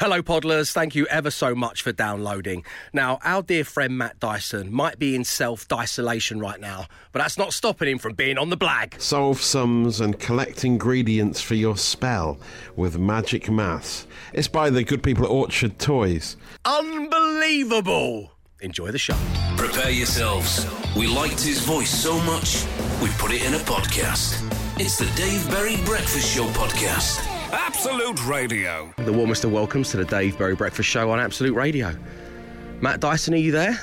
Hello, Podlers. Thank you ever so much for downloading. Now, our dear friend Matt Dyson might be in self isolation right now, but that's not stopping him from being on the blag. Solve sums and collect ingredients for your spell with magic maths. It's by the good people at Orchard Toys. Unbelievable! Enjoy the show. Prepare yourselves. We liked his voice so much, we put it in a podcast. It's the Dave Berry Breakfast Show podcast. Absolute Radio. The warmest of welcomes to the Dave Berry Breakfast Show on Absolute Radio. Matt Dyson, are you there?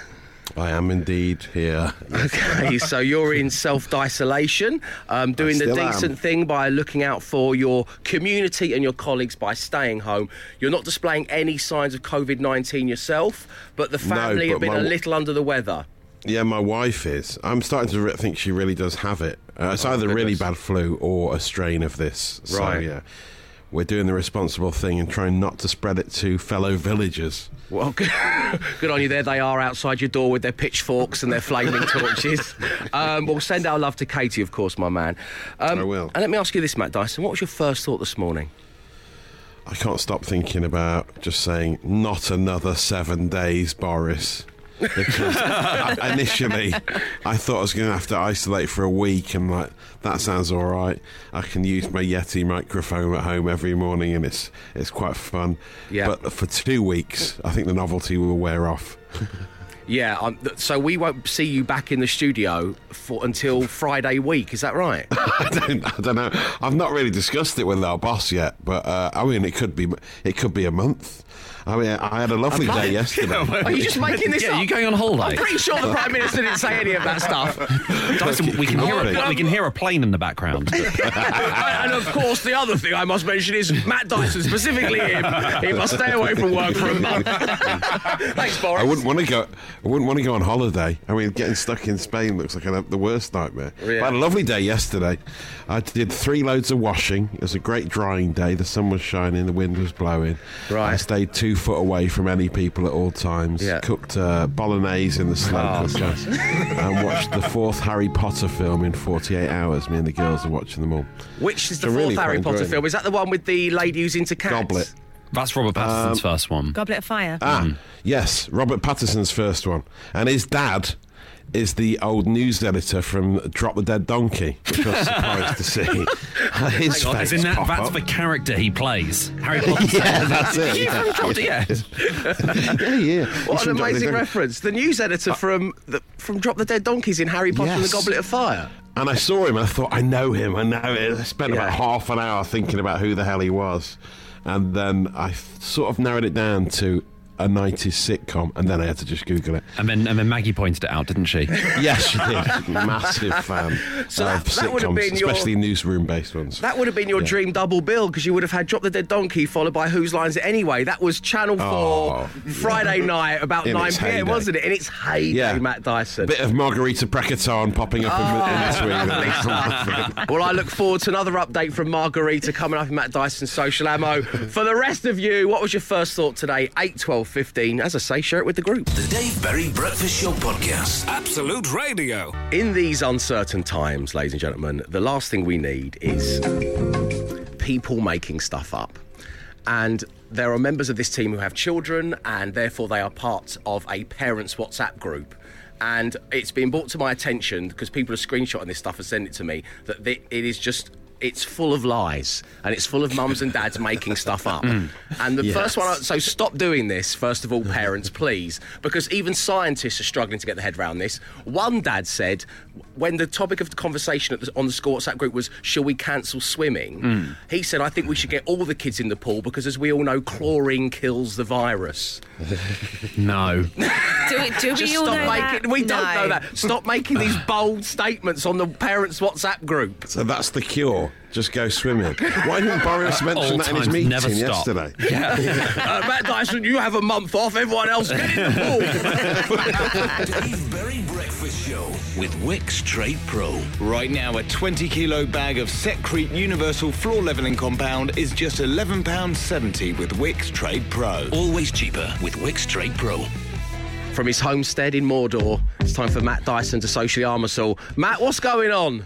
I am indeed here. Okay, so you're in self isolation, um, doing the still am. decent thing by looking out for your community and your colleagues by staying home. You're not displaying any signs of COVID 19 yourself, but the family but have been my a w- little under the weather. Yeah, my wife is. I'm starting to re- think she really does have it. Uh, it's either really Oh, bad flu or a strain of this. So, Right. yeah, we're doing the responsible thing and trying not to spread it to fellow villagers. Well, good, good on you there. They are outside your door with their pitchforks and their flaming torches. Um, we'll send our love to Katie, of course, my man. Um, I will. And let me ask you this, Matt Dyson. What was your first thought this morning? I can't stop thinking about just saying, not another seven days, Boris. Because I- initially, I thought I was going to have to isolate for a week, and like that sounds all right. I can use my Yeti microphone at home every morning, and it's it's quite fun. Yeah. But for two weeks, I think the novelty will wear off. Yeah, um, th- so we won't see you back in the studio for until Friday week. Is that right? I don't, I don't know. I've not really discussed it with our boss yet, but uh, I mean, it could be it could be a month. I mean, I had a lovely day yesterday. Are you just making this Yeah, up? you going on holiday? I'm pretty sure the Prime Minister didn't say any of that stuff. Dyson, we can hear a, we can hear a plane in the background. and of course, the other thing I must mention is Matt Dyson, specifically him. He must stay away from work for a month. Thanks, Boris. I wouldn't want to go. I wouldn't want to go on holiday. I mean, getting stuck in Spain looks like a, the worst nightmare. Yeah. But I had a lovely day yesterday. I did three loads of washing. It was a great drying day. The sun was shining. The wind was blowing. Right. I stayed two foot away from any people at all times. Yeah. Cooked uh, bolognese in the slow Oh, cooker, and watched the fourth Harry Potter film in 48 hours. Me and the girls are watching them all. Which is the So fourth really Harry Potter film? Is that the one with the lady who's into cats? Goblet. That's Robert Pattinson's first one. Goblet of Fire. Ah, yes, Robert Pattinson's first one, and his dad is the old news editor from Drop the Dead Donkey, which I was surprised to see. his God, face as in that, pop that's up. the character he plays. Harry Potter. yeah, that's it. You Yeah, from Drop the Dead? yeah. yeah. What He's an from the amazing Dead. reference. The news editor uh, from the, from Drop the Dead Donkeys in Harry Potter and the Goblet of Fire. And I saw him and I thought, I know him, I know it. I spent Yeah. about half an hour thinking about who the hell he was. And then I sort of narrowed it down to a 90s sitcom, and then I had to just Google it. And then, and then Maggie pointed it out, didn't she? Yes, she did. Massive fan So of that- that would have sitcoms, been your- especially newsroom-based ones. That would have been your Yeah. dream double bill because you would have had Drop the Dead Donkey followed by Whose Lines It Anyway. That was Channel 4 Oh, Friday night about In 9 its pm, heyday. wasn't it? In its heyday, Yeah. Matt Dyson. bit of Margarita Pracatan popping up in, in between. Ah. well, I look forward to another update from Margarita coming up in Matt Dyson's social ammo. For the rest of you, what was your first thought today? 8, 12, 15. As I say, share it with the group. The Dave Berry Breakfast Show podcast. Absolute Radio. In these uncertain times, ladies and gentlemen, the last thing we need is people making stuff up. And there are members of this team who have children, and therefore they are part of a parents' WhatsApp group. And it's been brought to my attention because people are screenshotting this stuff and sending it to me that it is just. It's full of lies and it's full of mums and dads making stuff up. Mm. And the first one, so stop doing this, first of all, parents, please, because even scientists are struggling to get their head around this. One dad said, when the topic of the conversation at the, on the school WhatsApp group was, shall we cancel swimming? Mm. He said, I think we should get all the kids in the pool because, as we all know, chlorine kills the virus. No. Do, we- do Just we all stop know making. that? We don't know that. Stop making these bold statements on the parents' WhatsApp group. So that's the cure. Just go swimming. Why didn't Boris mention that in his meeting never stop. yesterday? Uh, Matt Dyson, you have a month off. Everyone else, get in the pool. Dave Berry Breakfast Show with Wickes Trade Pro. Right now, a 20 kilo bag of Setcrete Universal Floor Leveling Compound is just £11.70 with Wickes Trade Pro. Always cheaper with Wickes Trade Pro. From his homestead in Mordor, it's time for Matt Dyson to socially arm us all. Matt, what's going on?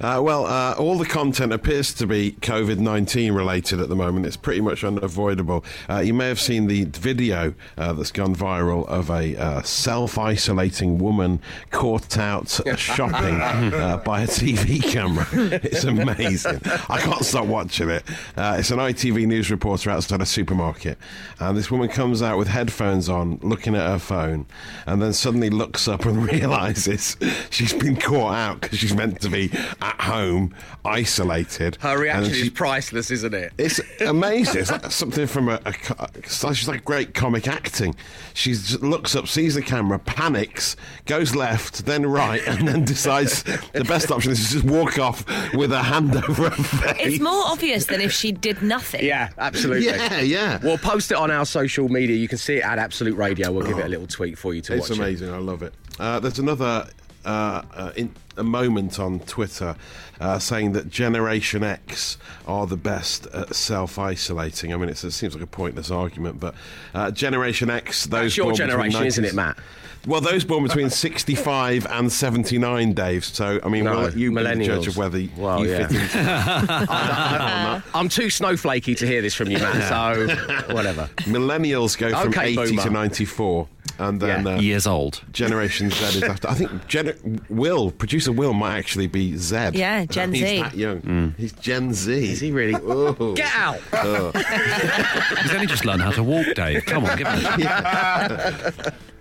Uh, well, uh, all the content appears to be COVID 19 related at the moment. It's pretty much unavoidable. Uh, you may have seen the video uh, that's gone viral of a uh, self isolating woman caught out shopping uh, by a TV camera. It's amazing. I can't stop watching it. Uh, it's an ITV news reporter outside a supermarket. And this woman comes out with headphones on, looking at her phone, and then suddenly looks up and realizes she's been caught out because she's meant to be at home, isolated. Her reaction she- is priceless, isn't it? it's amazing. It's like something from a. a co- she's like great comic acting. She looks up, sees the camera, panics, goes left, then right, and then decides the best option is to just walk off with a hand over her face. It's more obvious than if she did nothing. Yeah, absolutely. Yeah, yeah. We'll post it on our social media. You can see it at Absolute Radio. We'll give it a little tweet for you to It's watch. it. amazing. I love it. Uh, there's another uh, uh, in, a moment on Twitter uh, saying that Generation X are the best at self-isolating. I mean, it's, it seems like a pointless argument, but uh, Generation X, those That's your born between generation, isn't it, Matt? Well, those born between 65 and 79, Dave. So, I mean, No, we'll you the judge millennials. of whether Well, you yeah. fit into I'm too snowflakey to hear this from you, Matt. So whatever. Millennials go from Okay, 80 to 94, and then Yeah. uh, Years old. Generation Z is after. I think Gen- Will, producer Will, might actually be Z. Yeah, Gen He's Z. that young. He's Gen Z. Is he really? Oh. Get out! He's only just learned how to walk, Dave. Come on, give him a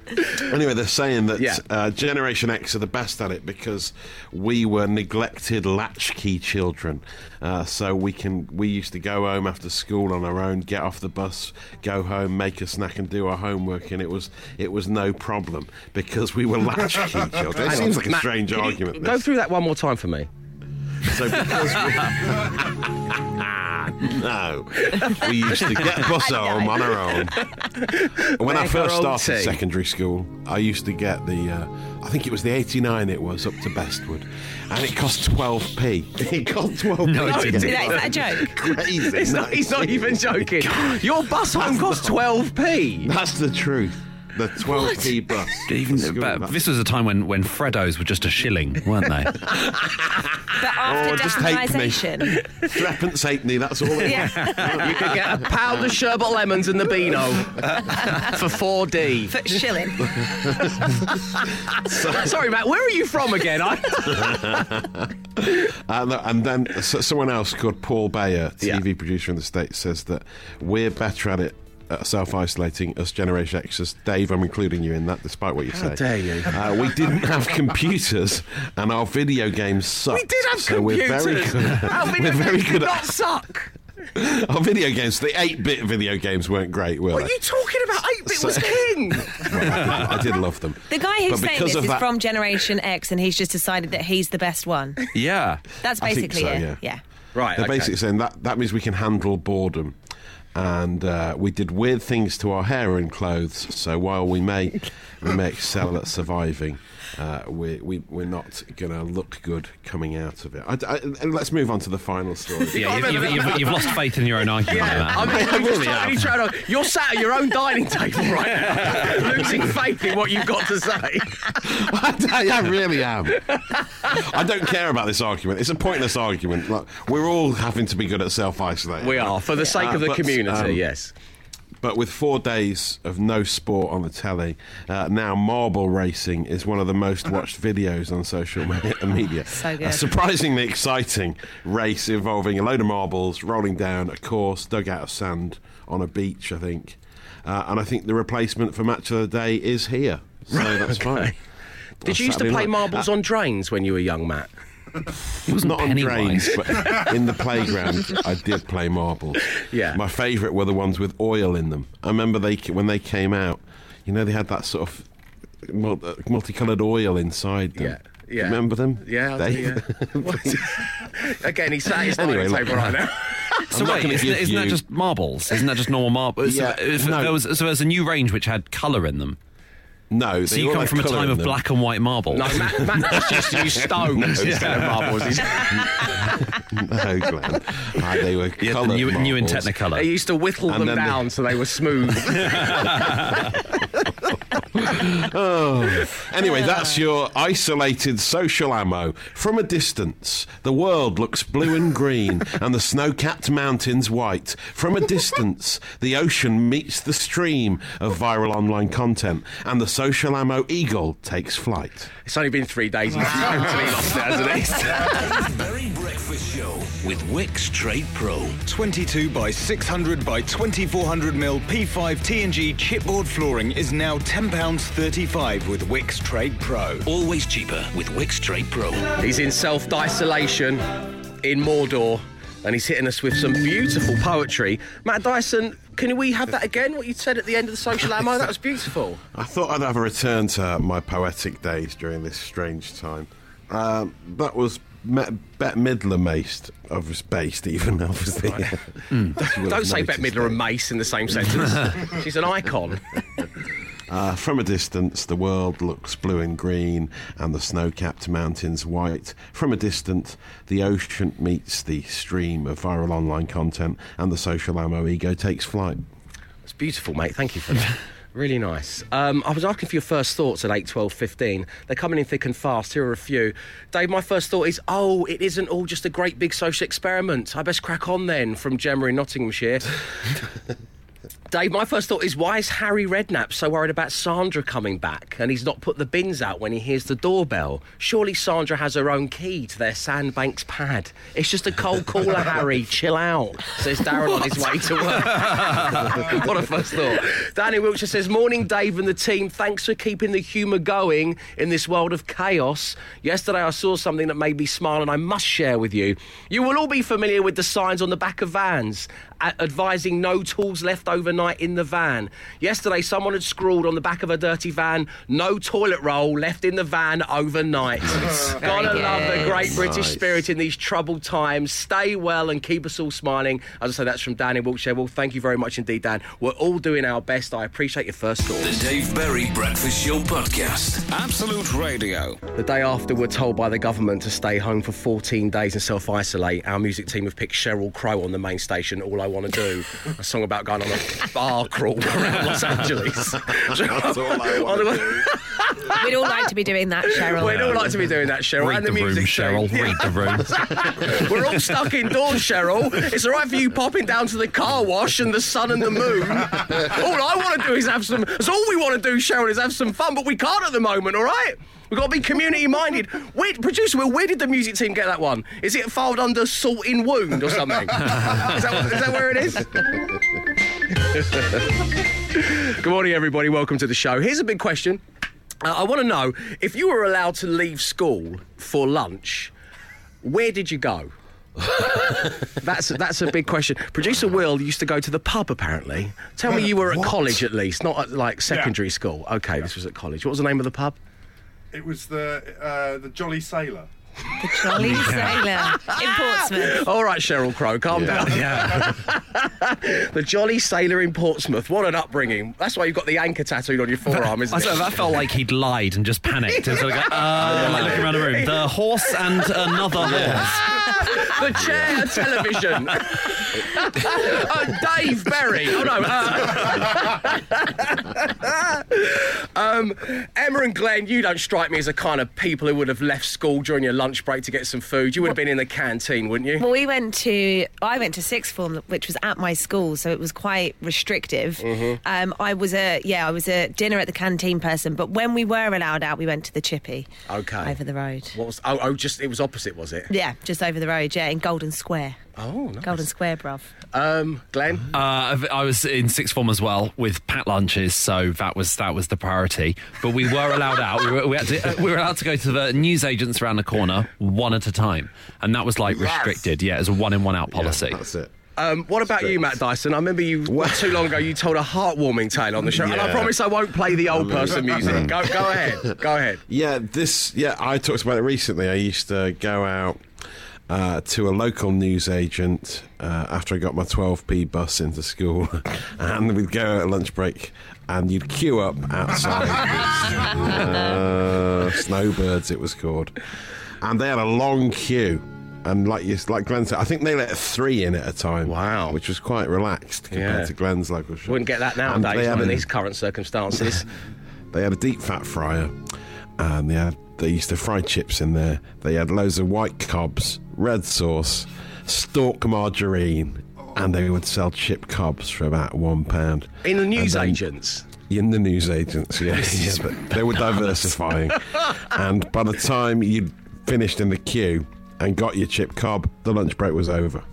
Anyway, they're saying that Yeah. uh, Generation X are the best at it because we were neglected latchkey children. Uh, so we can we used to go home after school on our own, get off the bus, go home, make a snack, and do our homework, and it was it was no problem because we were latchkey children. It Hang seems on. like a Matt, strange argument. Go through that one more time for me. So because we, no, we used to get bus home on our own. When I Make first own started tea. secondary school, I used to get the, uh, I think it was the 89 it was up to Bestwood, and it cost 12p. It cost 12p. No, it didn't. Is that a joke? Crazy. It's not, he's not even joking. Your bus home cost 12p. That's the truth. The 12p bus. Even, for school, but that's- this was a time when, when Freddos were just a shilling, weren't they? But after Oh, just halfpenny. decimalisation. Threepence halfpenny, that's all it yeah. You could get a pound of sherbet lemons in the Beano for 4D. For shilling. Sorry, Matt, where are you from again? I... And, and then s- someone else called Paul Bayer, Yeah. TV producer in the States, says that we're better at it. At self-isolating us Generation Xers. Dave, I'm including you in that, despite what you say. dare you. Uh, we didn't have computers, and our video games sucked. We did have so computers. We're very good. Our video we're very games good did at not suck. our video games. The 8-bit video games weren't great, were What they? are you talking about? 8-bit was So- king. I did love them. The guy who's But saying because this of is that- from Generation X and he's just decided that he's the best one. yeah. That's I think basically so, it. yeah. Right, They're okay. basically saying that that means we can handle boredom. And uh, we did weird things to our hair and clothes. So while we may we may excel at surviving, uh, we, we we're not going to look good coming out of it. I, I- and let's move on to the final story. Yeah, you've, you've, you've, you've lost faith in your own argument, Yeah, I mean, I I'm really just totally am. trying to, You're sat at your own dining table right now, losing faith in what you've got to say. I, I really am. I don't care about this argument. It's a pointless argument. Like, we're all having to be good at self isolating. We are, for the sake Uh, of the but, community, um, yes. But with four days of no sport on the telly, uh, now marble racing is one of the most watched videos on social me- media. So good. A surprisingly exciting race involving a load of marbles rolling down a course dug out of sand on a beach, I think. Uh, and I think the replacement for Match of the Day is here. So that's fine. Did you used to play night. marbles on drains when you were young, Matt? It wasn't on Pennywise. drains, but in the playground, I did play marbles. Yeah. My favourite were the ones with oil in them. I remember they when they came out. You know, they had that sort of uh, multicoloured oil inside them. Yeah, yeah. Remember them? Yeah, I They- yeah. Again, he's sat at his Anyway, dining look- table right now. So wait, isn't, isn't that just marbles? Isn't that just normal marbles? Yeah, so, if no. there was, so there's a new range which had colour in them. No, So you come from a time of them. black and white marbles. No, Matt, Matt just used to use stones instead of marbles. No, Glenn. Ah, they were Yeah, coloured new, new in. Technicolor. They used to whittle And them down the- so they were smooth. Oh. Anyway, that's your isolated social ammo. From a distance, the world looks blue and green, and the snow capped mountains white. From a distance, the ocean meets the stream of viral online content, and the social ammo eagle takes flight. It's only been three days. He's totally lost it, hasn't he? With Wickes Trade Pro. 22 by 600 by 2400 mil P5 TNG chipboard flooring is now £10.35 with Wickes Trade Pro. Always cheaper with Wickes Trade Pro. He's in self isolation in Mordor and he's hitting us with some beautiful poetry. Matt Dyson, can we have that again? What you said at the end of the social ammo? That was beautiful. I thought I'd have a return to my poetic days during this strange time. Um, that was me- Bette Midler based, obviously, based even, obviously. You will Don't say Bette noticed Midler that. and Mace in the same sentence. She's an icon. Uh, from a distance, the world looks blue and green, and the snow capped mountains white. From a distance, the ocean meets the stream of viral online content, and the social ammo ego takes flight. It's beautiful, mate. Thank you for that. Really nice. Um, I was asking for your first thoughts at 8, 12, 15. They're coming in thick and fast. Here are a few. Dave, my first thought is, oh, it isn't all just a great big social experiment. I best crack on then from Gemma in Nottinghamshire. Dave, my first thought is why is Harry Redknapp so worried about Sandra coming back and he's not put the bins out when he hears the doorbell? Surely Sandra has her own key to their Sandbanks pad. It's just a cold caller, Harry. Chill out, says Darren on his way to work. what a first thought. Danny Wiltshire says, Morning, Dave and the team. Thanks for keeping the humour going in this world of chaos. Yesterday I saw something that made me smile and I must share with you. You will all be familiar with the signs on the back of vans advising no tools left overnight in the van. Yesterday, someone had scrawled on the back of a dirty van, no toilet roll left in the van overnight. Gotta love the great British Nice. spirit in these troubled times. Stay well and keep us all smiling. As I say, that's from Dan in Wiltshire. Well, thank you very much indeed, Dan. We're all doing our best. I appreciate your first The. Dave Berry Breakfast Show podcast. Absolute Radio. The day after we're told by the government to stay home for 14 days and self isolate, our music team have picked Sheryl Crow on the main station, All I Want to Do, a song about going on a bar crawl around Los Angeles. That's all I want to do. We'd all like to be doing that, Sheryl. We'd all like to be doing that, Sheryl. Read and the, the, room, music Sheryl. team. Read the room. We're all stuck indoors, Sheryl. It's all right for you popping down to the car wash and the sun and the moon. All I want to do is have some. That's all we want to do, Sheryl, is have some fun, but we can't at the moment. All right. We've got to be community minded. Where, producer Will, where did the music team get that one? Is it filed under salt in wound or something? is, that, is that where it is? Good morning, everybody. Welcome to the show. Here's a big question. Uh, I want to know if you were allowed to leave school for lunch, where did you go? that's that's a big question. Producer Will used to go to the pub apparently. Tell me you were at college at least, not at like secondary school. Okay, this was at college. What was the name of the pub? It was the uh, the Jolly Sailor. Jolly Sailor in Portsmouth. All right, Sheryl Crow, calm down. Yeah. the Jolly Sailor in Portsmouth. What an upbringing. That's why you've got the anchor tattooed on your forearm, isn't it? I it? said, that felt like he'd lied and just panicked. And so like, uh, like looking around the room. The horse and another horse. the chair television. uh, Dave Berry. Oh no. Uh, um, Emma and Glenn, you don't strike me as a kind of people who would have left school during your lunch break to get some food. You would have been in the canteen, wouldn't you? Well, we went to, I went to sixth form, which was at my school, so it was quite restrictive. Mm-hmm. Um, I was a, yeah, I was a dinner at the canteen person, but when we were allowed out, we went to the Chippy. Okay. Over the road. What was? Oh, oh, just it was opposite, was it? Yeah, just over the road, yeah, in Golden Square. Oh, nice. Golden Square, bruv. Um, Glenn. Uh, I was in sixth form as well with packed lunches, so that was that was the priority. But we were allowed out. We were, we, had to, we were allowed to go to the news agents around the corner one at a time, and that was like restricted. Yeah, it was a one in one out policy. Yeah, that's it. Um, what about you, Matt Dyson? I remember you not too long ago. You told a heartwarming tale on the show, and I promise I won't play the old person music. Go, go ahead. Go ahead. Yeah, this. Yeah, I talked about it recently. I used to go out uh, to a local newsagent uh, after I got my 12p bus into school, and we'd go out at lunch break, and you'd queue up outside. uh, Snowbirds, it was called, and they had a long queue. And like you, like Glenn said, I think they let three in at a time. Wow. which was quite relaxed compared Yeah. to Glenn's local shop. Wouldn't get that And they nowadays had under a- these current circumstances. they had a deep fat fryer, and they had they used to fry chips in there. They had loads of white cobs, red sauce, stalk margarine, and they would sell chip cobs for about one pound. In the newsagents. in the newsagents, yeah, but they were diversifying. and by the time you'd finished in the queue and got your chip cob, the lunch break was over.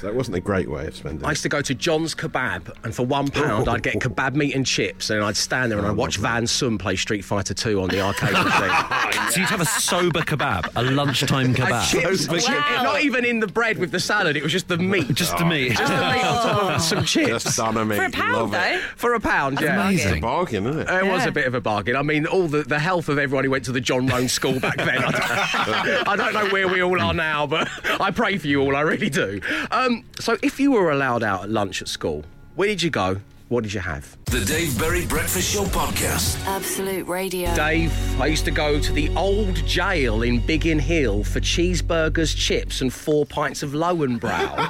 So it wasn't a great way of spending. I used to go to John's Kebab, and for one pound, I'd get kebab meat and chips, and I'd stand there and I'd watch Van Sun play Street Fighter 2 on the arcade machine. So you'd have a sober kebab, a lunchtime kebab. chips, Sober chip- kebab. not even in the bread with the salad, it was just the meat. Just to me. Just the meat on top of some chips. Just done, I mean, For a pound, love it. though. For a pound, yeah. amazing. It's a bargain, isn't it? It was a bit of a bargain. I mean, all the, the health of everyone who went to the John Roan school back then. I don't, I don't know where we all are now, but I pray for you all. I really do. Um, Um, so, if you were allowed out at lunch at school, where did you go? What did you have? The Dave Berry Breakfast Show podcast. Absolute Radio. Dave, I used to go to the old jail in Biggin Hill for cheeseburgers, chips, and four pints of Löwenbräu.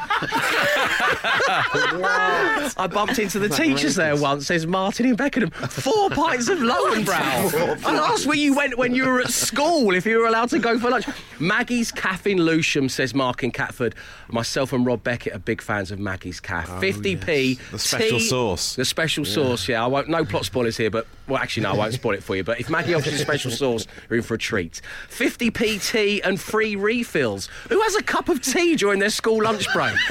I bumped into the teachers there once, says Martin in Beckenham. Four pints of Löwenbräu. I asked where you went when you were at school, if you were allowed to go for lunch. Maggie's Caff in Lewisham, says Mark in Catford. Myself and Rob Beckett are big fans of Maggie's Caff. 50p. The special tea- sauce. The special sauce, yeah. I won't. No plot spoilers here, but well, actually, no, I won't spoil it for you. But if Maggie offers a special sauce, you're in for a treat. 50p tea and free refills. Who has a cup of tea during their school lunch break?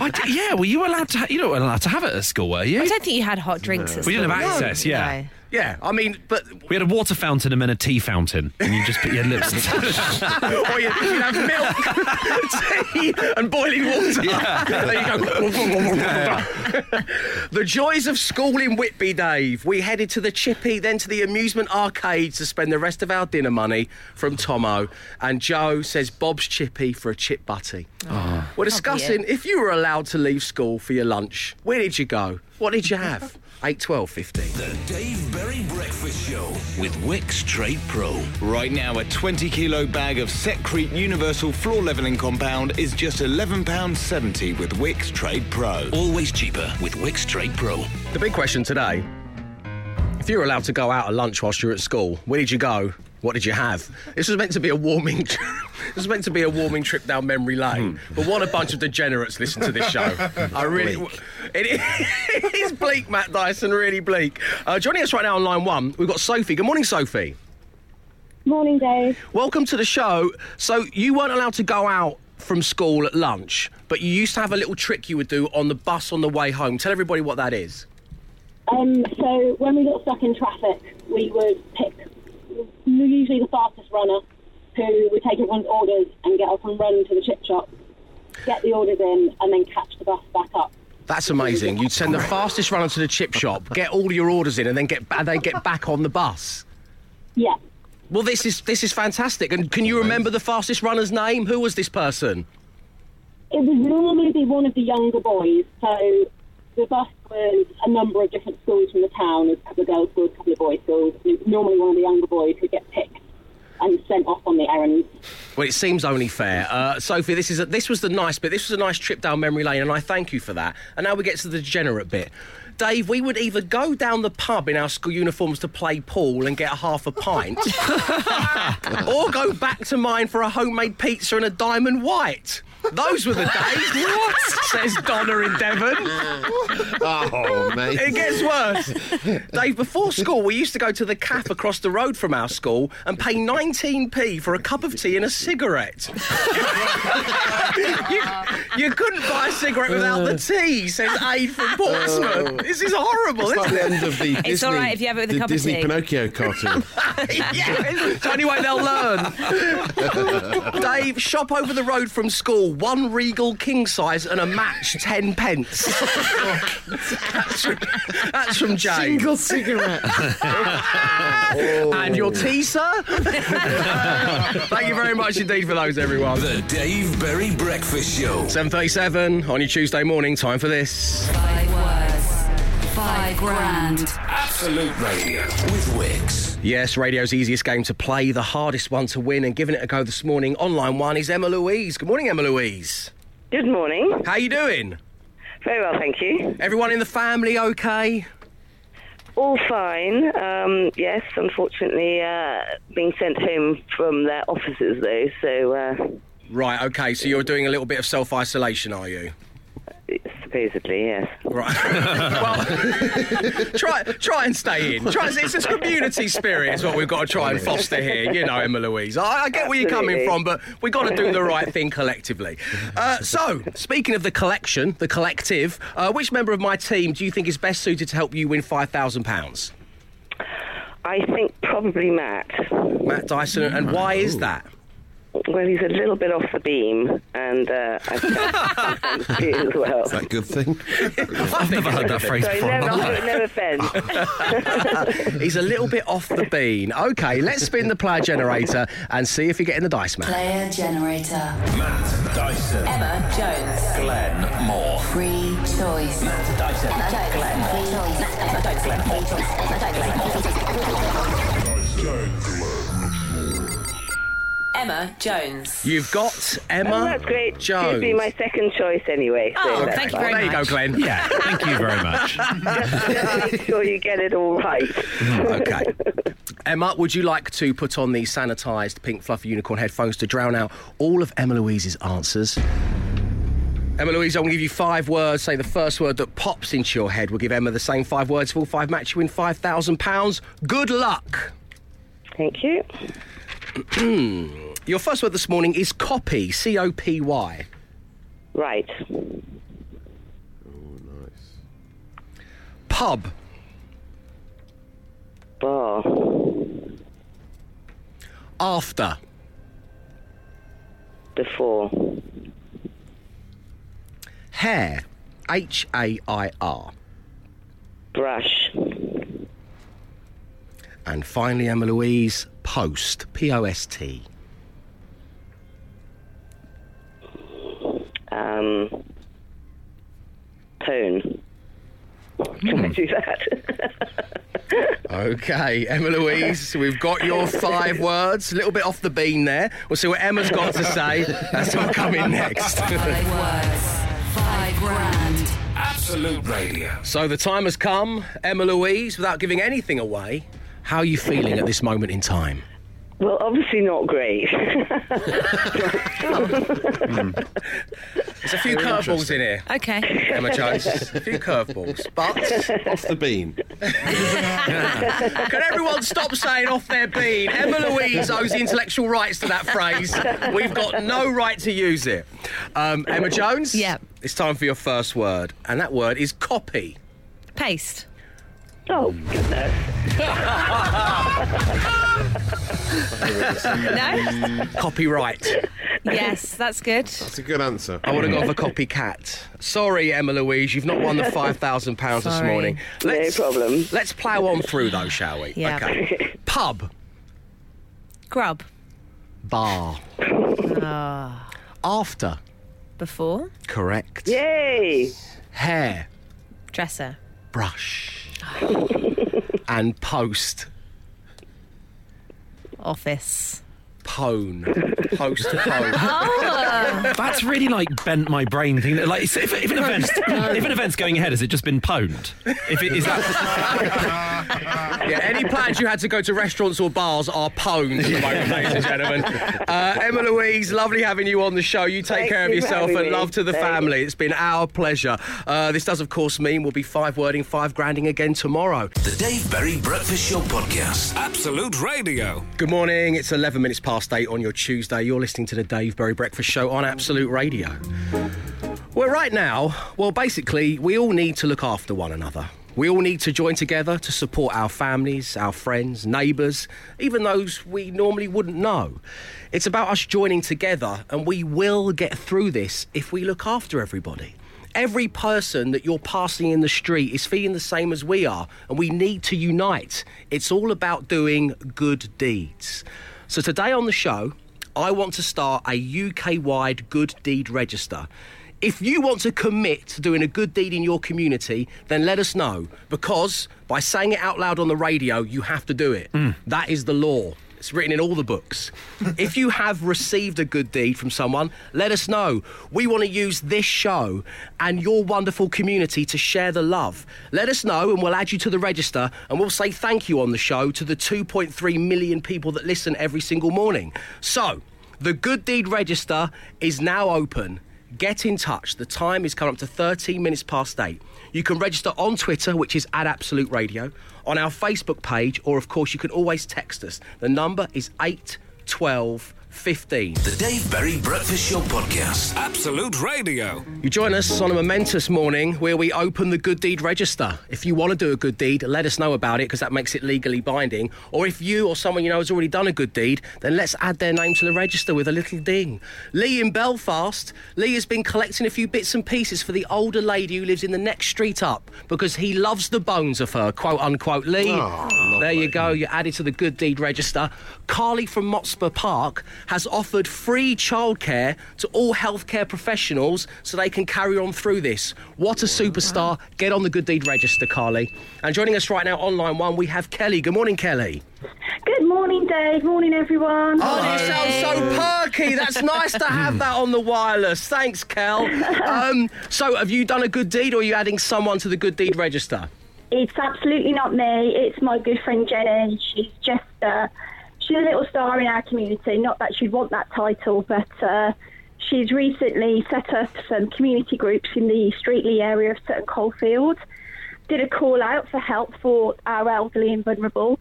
I yeah, were you allowed to? Ha- you know, allowed to have it at school, were you? I don't think you had hot drinks at school. We didn't school. have access, yeah. No. Yeah, I mean, but We had a water fountain and then a tea fountain, and you just put your lips. or you, you have milk, tea, and boiling water. There you go. the joys of school in Whitby, Dave. We headed to the Chippy, then to the amusement arcade to spend the rest of our dinner money from Tomo. And Joe says Bob's Chippy for a chip butty. Oh. We're discussing if you were allowed to leave school for your lunch, where did you go? What did you have? 8, 12, 15. The Dave Berry Breakfast Show with Wickes Trade Pro. Right now, a 20 kilo bag of Setcrete Universal Floor Leveling Compound is just £11.70 with Wickes Trade Pro. Always cheaper with Wickes Trade Pro. The big question today if you were allowed to go out at lunch whilst you're at school, where did you go? What did you have? This was meant to be a warming. this was meant to be a warming trip down memory lane. But what a bunch of degenerates listen to this show. I really. It is, it is bleak, Matt Dyson. Really bleak. Uh, joining us right now on line one, we've got Sophie. Good morning, Sophie. Morning, Dave. Welcome to the show. So you weren't allowed to go out from school at lunch, but you used to have a little trick you would do on the bus on the way home. Tell everybody what that is. Um, so when we got stuck in traffic, we would pick usually the fastest runner who would take everyone's orders and get up and run to the chip shop, get the orders in, and then catch the bus back up. That's amazing. You'd send the fastest runner to the chip shop, get all your orders in, and then get and then get back on the bus. Yeah. Well, this is this is fantastic. And can you remember the fastest runner's name? Who was this person? It would normally be one of the younger boys. So the bus was a number of different schools from the town. There's a couple of girls' schools, a couple of boys' schools. It normally one of the younger boys who get picked and sent off on the errands. Well, it seems only fair. Uh, Sophie, this is a, this was the nice bit. This was a nice trip down memory lane, and I thank you for that. And now we get to the degenerate bit. Dave, we would either go down the pub in our school uniforms to play pool and get a half a pint, or go back to mine for a homemade pizza and a diamond white. Those were the days. what? Says Donna in Devon. Oh, mate. It gets worse. Dave, before school, we used to go to the cafe across the road from our school and pay 19p for a cup of tea and a cigarette. you, you couldn't buy a cigarette without the uh. tea, says Aid from Portsmouth. Oh. This is horrible, It's like isn't the it? end of the It's Disney, all right if you have it with a the cup of tea. Disney tea. Pinocchio cartoon. yeah, it's the only way they'll learn. Dave, shop over the road from school, one Regal king size and a match, 10 pence. that's, from, that's from James. Single cigarette. And your tea, sir? Thank you very much indeed for those, everyone. The Dave Berry Breakfast Show. 7.37 on your Tuesday morning. Time for this. Five words. Five grand. Absolute Radio with Wickes. Yes, radio's easiest game to play, the hardest one to win, and giving it a go this morning. Online one is Emma Louise. Good morning, Emma Louise. Good morning. How you doing? Very well, thank you. Everyone in the family okay? All fine. Um, yes, unfortunately, uh, being sent home from their offices though. So uh, Right, okay, so you're doing a little bit of self isolation, are you? Supposedly, yes. Right. well, try try and stay in. Try, it's this community spirit is what we've got to try and foster here. You know, Emma Louise. I, I get where you're coming from, but we've got to do the right thing collectively. Uh, so, speaking of the collection, the collective, uh, which member of my team do you think is best suited to help you win five thousand pounds? I think probably Matt. Matt Dyson, and why is that? Well, he's a little bit off the beam, and uh, I think as well. Is that a good thing? I've never heard that phrase Sorry, before. in my no, life. no, no offence. He's a little bit off the bean. Okay, let's spin the player generator and see if you're getting the dice, man. Player generator. Matt Dyson. Emma Jones. Glenn Moore. Free choice. Matt Dyson. Emma Jones. Free choice. Emma Jones. Free choice. Emma Jones. You've got Emma Oh, that's great. Jones. She'd be my second choice anyway. So Oh, that's thank you fine. very there you go, much. Glenn. Yeah, thank you very much. Just make sure you get it all right. Mm, okay. Emma, would you like to put on the sanitised pink fluffy unicorn headphones to drown out all of Emma Louise's answers? Emma Louise, I'm going to give you five words. Say the first word that pops into your head. We'll give Emma the same five words for all five match. You win £5,000. Good luck. Thank you. Your first word this morning is copy. C O P Y. Right. Oh, nice. Pub. Bar. After. Before. Hair. H A I R. Brush. And finally, Emma Louise, post. P O S T. Um. Tone. Can I do that? Okay, Emma Louise, we've got your five words. A little bit off the bean there. We'll see what Emma's got to say. That's what coming next. Five words. Five grand. Absolute Radio. so the time has come. Emma Louise, without giving anything away, how are you feeling at this moment in time? Well, obviously not great. There's a few curveballs in here, Okay. Emma Jones. A few curveballs. But Off the bean. can everyone stop saying off their bean? Emma Louise owes the intellectual rights to that phrase. We've got no right to use it. Um, Emma Jones? Yeah. It's time for your first word, and that word is copy. Paste. Oh, goodness. No? Copyright. yes, that's good. That's a good answer. I would have gone for copycat. Sorry, Emma Louise, you've not won the five thousand pounds this Sorry. morning. No problem. Let's plough on through though, shall we? Yeah. Okay. Pub, Grub. bar, Ah. after. Before. Correct. Yay! Hair, Dresser. Brush, and post. Office. Pone. Post pone. That's really like bent my brain thing. Like, if, if an event, if an event's going ahead, has it just been pwned? If it is that, Yeah, any plans you had to go to restaurants or bars are pwned at the moment, ladies and gentlemen. Uh, Emma Louise, lovely having you on the show. You take Thank care of you for yourself and me. love to the Thank you. family. It's been our pleasure. Uh, this does, of course, mean we'll be five wording, five granding again tomorrow. The Dave Berry Breakfast Show Podcast. Absolute Radio. Good morning. It's 11 minutes past eight on your Tuesday. You're listening to the Dave Berry Breakfast Show on Absolute Radio. Well, right now, well, basically, we all need to look after one another. We all need to join together to support our families, our friends, neighbours, even those we normally wouldn't know. It's about us joining together, and we will get through this if we look after everybody. Every person that you're passing in the street is feeling the same as we are, and we need to unite. It's all about doing good deeds. So, today on the show, I want to start a UK wide good deed register. If you want to commit to doing a good deed in your community, then let us know because by saying it out loud on the radio, you have to do it. Hmm. That is the law. It's written in all the books. if you have received a good deed from someone, let us know. We want to use this show and your wonderful community to share the love. Let us know and we'll add you to the register and we'll say thank you on the show to the 2.3 million people that listen every single morning. So, the Good Deed Register is now open. Get in touch. The time is coming up to 13 minutes past 8. You can register on Twitter, which is at Absolute Radio, on our Facebook page, or of course, you can always text us. The number is 812 15. The Dave Berry Breakfast Show Podcast. Absolute Radio. You join us on a momentous morning where we open the good deed register. If you want to do a good deed, let us know about it because that makes it legally binding. Or if you or someone you know has already done a good deed, then let's add their name to the register with a little ding. Lee in Belfast, Lee has been collecting a few bits and pieces for the older lady who lives in the next street up because he loves the bones of her, quote unquote. Lee, oh, there you go, you're added to the good deed register. Carly from Motspur Park has offered free childcare to all healthcare professionals so they can carry on through this. What a superstar. Get on the good deed register, Carly. And joining us right now on line one, we have Kelly. Good morning, Kelly. Good morning, Dave. Morning, everyone. Oh, you sound so perky. That's nice to have that on the wireless. Thanks, Kel. Um, so, have you done a good deed or are you adding someone to the good deed register? It's absolutely not me. It's my good friend Jenny. She's just uh, she's a little star in our community. Not that she'd want that title, but uh, she's recently set up some community groups in the Streetley area of Sutton Coldfield. Did a call out for help for our elderly and vulnerable.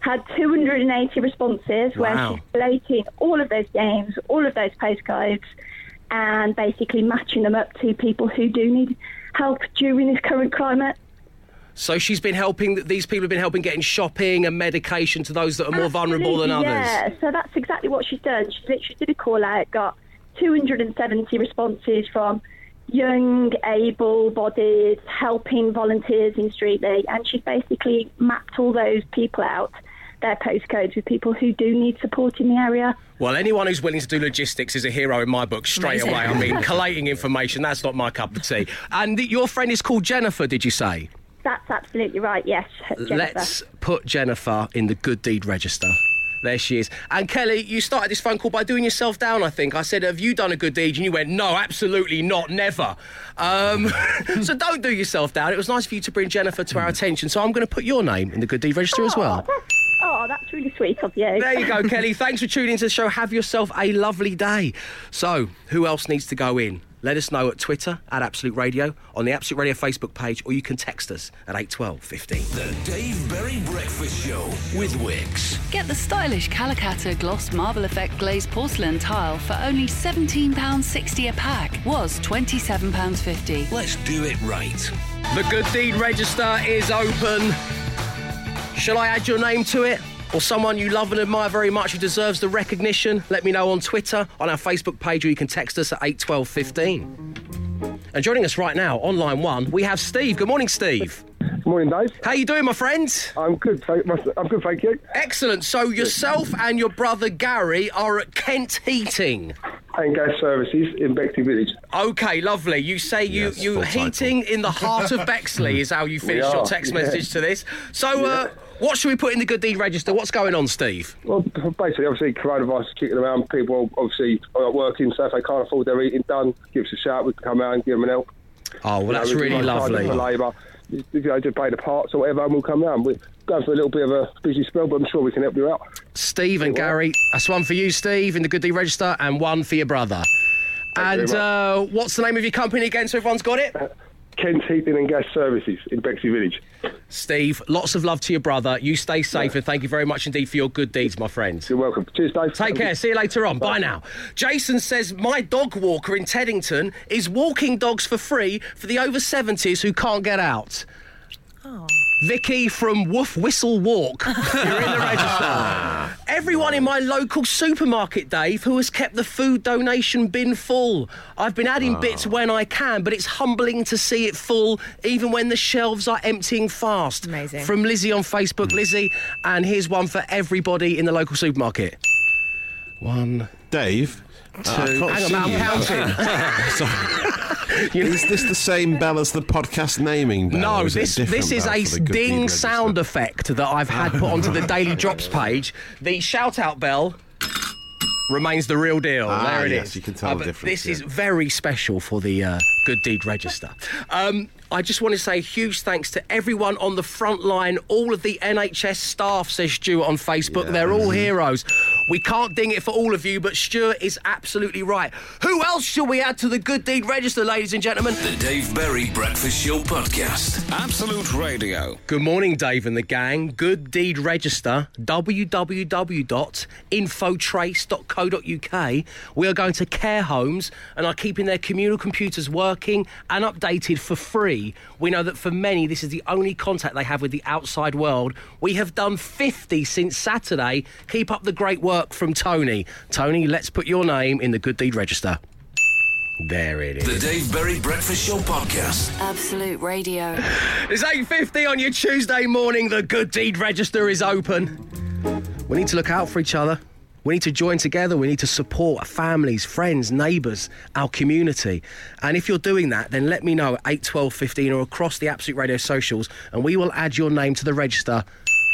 Had 280 responses where Wow. she's collating all of those names, all of those postcodes, and basically matching them up to people who do need help during this current climate. So, she's been helping, these people have been helping getting shopping and medication to those that are more vulnerable than others. Yeah, so that's exactly what she's done. She literally did a call out, got 270 responses from young, able-bodied, helping volunteers in Streetley, and she's basically mapped all those people out, their postcodes with people who do need support in the area. Well, anyone who's willing to do logistics is a hero in my book straight Amazing. away. I mean, collating information, that's not my cup of tea. And your friend is called Jennifer, did you say? That's absolutely right. Yes, Jennifer. Let's put Jennifer in the good deed register. There she is. And Kelly, you started this phone call by doing yourself down, I think. I said, Have you done a good deed? And you went, No, absolutely not, never. Um, so don't do yourself down. It was nice for you to bring Jennifer to our attention. So I'm going to put your name in the good deed register as well. Oh, that's really sweet of you. There you go, Kelly. Thanks for tuning into the show. Have yourself a lovely day. So, who else needs to go in? Let us know at Twitter at Absolute Radio, on the Absolute Radio Facebook page, or you can text us at 812 15. The Dave Berry Breakfast Show with Wickes. Get the stylish Calacatta Gloss Marble Effect Glazed Porcelain Tile for only £17.60 a pack. Was £27.50. Let's do it right. The Good Deed Register is open. Shall I add your name to it? Or someone you love and admire very much who deserves the recognition? Let me know on Twitter, on our Facebook page, or you can text us at 81215. And joining us right now on line one, we have Steve. Good morning, Steve. Good morning, Dave. How you doing, my friend? I'm good. Thank, I'm good, thank you. Excellent. So yourself and your brother Gary are at Kent Heating. And gas services in Bexley Village. Okay, lovely. You say you Yes, you full title. heating in the heart of Bexley is how you We finished your are, text yeah. message to this. So, uh, what should we put in the good deed register? What's going on, Steve? Well, basically, obviously, coronavirus is kicking around. People obviously are not working, so if they can't afford their eating done, give us a shout. We can come out and give them an help. Oh, well, You know, that's really lovely. labour, you you know, just pay the parts or whatever, and we'll come round. We're going for a little bit of a busy spell, but I'm sure we can help you out. Steve and Gary, that's one for you, Steve, in the good deed register, and one for your brother. Thank and very uh, what's the name of your company again, so everyone's got it? Kent Heating and Gas Services in Bexley Village. Steve, lots of love to your brother. You stay safe, and thank you very much indeed for your good deeds, my friend. You're welcome. Cheers, Dave. Take care. See you later on. Bye now. Jason says my dog walker in Teddington is walking dogs for free for the over 70s who can't get out. Vicky from Woof Whistle Walk. You're in the register. Everyone in my local supermarket, Dave, who has kept the food donation bin full. I've been adding ah. bits when I can, but it's humbling to see it full, even when the shelves are emptying fast. Amazing. From Lizzie on Facebook, hmm. Lizzie, and here's one for everybody in the local supermarket. One Dave. Uh, Two. Hang on, I'm counting. Sorry. Is this the same bell as the podcast naming bell? No, is this this is a for the Good Deed ding sound effect that I've had put onto the Daily Drops page. The shout out bell remains the real deal. Ah, there it is. yes, you can tell the difference, This yeah. is very special for the uh, Good Deed Register. Um, I just want to say huge thanks to everyone on the front line, all of the NHS staff, says Stuart on Facebook. They're all heroes. We can't ding it for all of you, but Stuart is absolutely right. Who else shall we add to the Good Deed Register, ladies and gentlemen? The Dave Berry Breakfast Show Podcast. Absolute Radio. Good morning, Dave and the gang. Good Deed Register, www.infotrace.co.uk. We are going to care homes and are keeping their communal computers working and updated for free. We know that for many, this is the only contact they have with the outside world. We have done 50 since Saturday. Keep up the great work from Tony. Tony, let's put your name in the Good Deed Register. There it is. The Dave Berry Breakfast Show Podcast. Absolute Radio. It's 8.50 on your Tuesday morning. The Good Deed Register is open. We need to look out for each other. We need to join together. We need to support our families, friends, neighbours, our community. And if you're doing that, then let me know at 8, 12, 15 or across the Absolute Radio socials and we will add your name to the register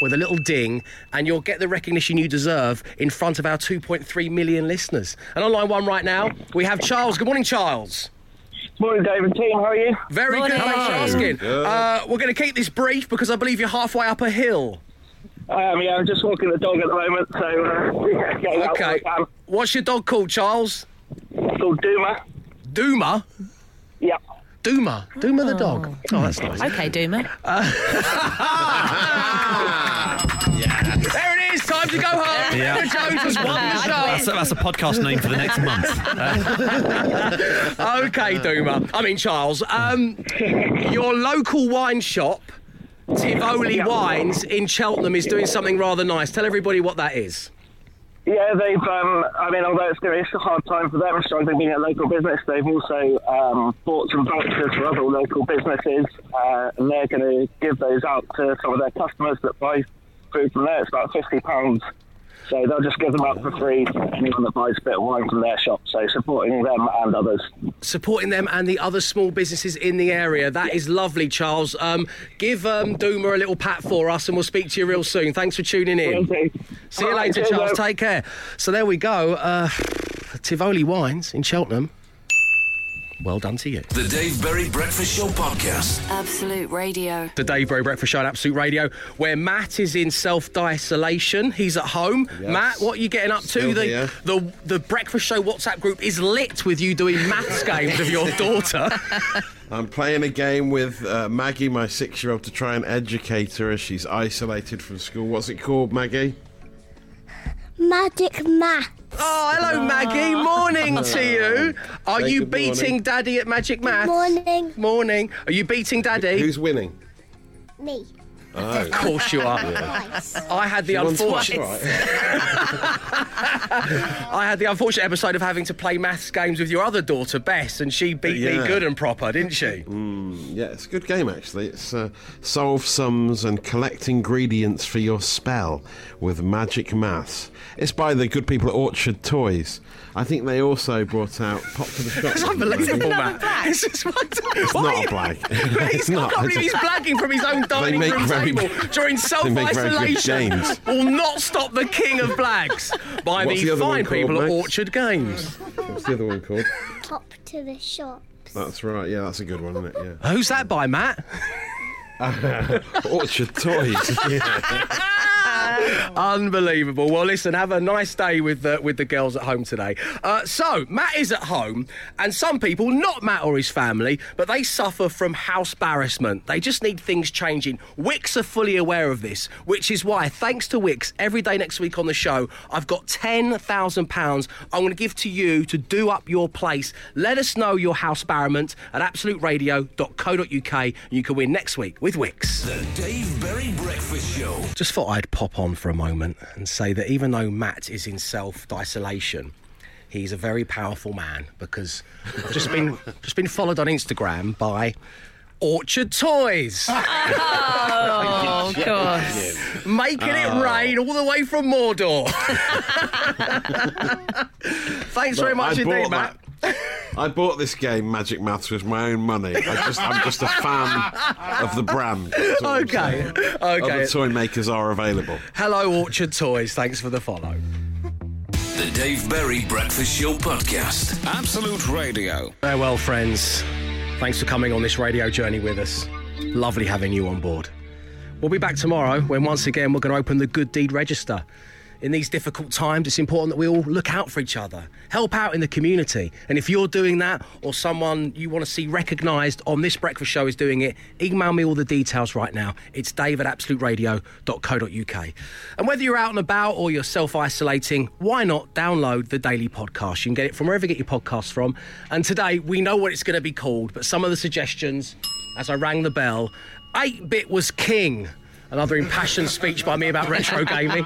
with a little ding and you'll get the recognition you deserve in front of our 2.3 million listeners. And on line one right now, we have Charles. Good morning, Charles. Morning, David team. How are you? Very Morning. good, thanks for asking. Uh, we're going to keep this brief because I believe you're halfway up a hill. I Um, yeah, I'm just walking the dog at the moment, so uh, yeah, Okay. when I can. What's your dog called, Charles? It's called Duma. Duma? Yeah. Duma. Duma the dog. Oh, that's nice. Okay, Duma. There home. Yeah. Emma Jones has won the show. That's, that's a podcast name for the next month. Uh, okay, Duma. I mean, Charles. Um, your local wine shop, Tivoli Wines in Cheltenham, is doing something rather nice. Tell everybody what that is. Yeah, they've. Um, I mean, although it's going to be a hard time for them struggling being a local business, they've also um, bought some vouchers for other local businesses, uh, and they're going to give those out to some of their customers that buy food from there. It's about fifty pounds. So they'll just give them out for free to anyone that buys a bit of wine from their shop. So supporting them and others. Supporting them and the other small businesses in the area. That is lovely, Charles. Um, give um, Duma a little pat for us and we'll speak to you real soon. Thanks for tuning in. See you All right, later, Charles. Take care. So there we go. Uh, Tivoli Wines in Cheltenham. Well done to you. The Dave Berry Breakfast Show Podcast. Absolute Radio. The Dave Berry Breakfast Show on Absolute Radio, where Matt is in self-isolation. He's at home. Matt, what are you getting up to? The, here. the the Breakfast Show WhatsApp group is lit with you doing maths games of your daughter. I'm playing a game with uh, Maggie, my six year old, to try and educate her as she's isolated from school. What's it called, Maggie? Magic math. Oh, hello, Maggie. Ah. Morning to you. Are Say you good morning. beating Daddy at Magic Math? Morning. Morning. Are you beating Daddy? Who's winning? Me. Oh. Of course you are. I had the She won unfortunate. twice. I had the unfortunate episode of having to play maths games with your other daughter, Bess, and she beat me good and proper, didn't she? Mm, yeah, it's a good game actually. It's uh, solve sums and collect ingredients for your spell with magic maths. It's by the good people at Orchard Toys. I think they also brought out Pop to the Shop. It's unbelievable, Matt. It's just what? It's not a you- blag. it's I not. can't believe he's just- blagging from his own dining room very- table during they make very good self-isolation. games. Will not stop the king of blags by What's the, the other one fine called, people at Orchard Games. What's the other one called? Top to the shop. That's right. Yeah, that's a good one, isn't it? Yeah. Who's that by, Matt? Yeah. Orchard Toys. Unbelievable. Well, listen, have a nice day with the, with the girls at home today. Uh, so, Matt is at home, and some people, not Matt or his family, but they suffer from house embarrassment. They just need things changing. Wickes are fully aware of this, which is why, thanks to Wickes, every day next week on the show, I've got £10,000 I'm going to give to you to do up your place. Let us know your house embarrassment at absoluteradio.co.uk, and you can win next week with Wickes. The Dave Berry Breakfast Show. Just thought I'd pop on for a moment and say that even though Matt is in self isolation, he's a very powerful man because I've just been just been followed on Instagram by Orchard Toys. Oh, course. Making Oh. it rain all the way from Mordor. Thanks very much I indeed, Matt. that- I bought this game, Magic Maths, with my own money. I just, I'm just a fan of the brand. That's all I'm Okay, saying. okay. Other toy makers are available. Hello, Orchard Toys. Thanks for the follow. The Dave Berry Breakfast Show Podcast. Absolute Radio. Farewell, friends. Thanks for coming on this radio journey with us. Lovely having you on board. We'll be back tomorrow when once again we're going to open the Good Deed Register. In these difficult times, it's important that we all look out for each other, help out in the community. And if you're doing that or someone you want to see recognised on this breakfast show is doing it, email me all the details right now. It's dave at absoluteradio.co.uk. And whether you're out and about or you're self isolating, why not download the daily podcast? You can get it from wherever you get your podcasts from. And today, we know what it's going to be called, but some of the suggestions as I rang the bell 8 bit was king. Another impassioned speech by me about retro gaming.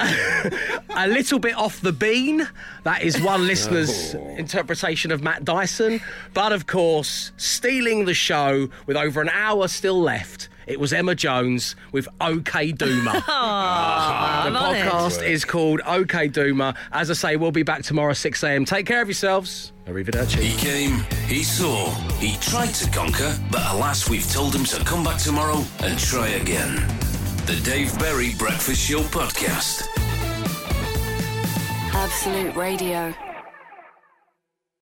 a little bit off the bean. That is one listener's oh. interpretation of Matt Dyson. But of course, stealing the show with over an hour still left. It was Emma Jones with OK Doomer. Ah. the I'm podcast is called OK Doomer. As I say, we'll be back tomorrow 6 a.m. Take care of yourselves. Arrivederci. He came, he saw, he tried to conquer, but alas, we've told him to come back tomorrow and try again. The Dave Berry Breakfast Show Podcast. Absolute Radio.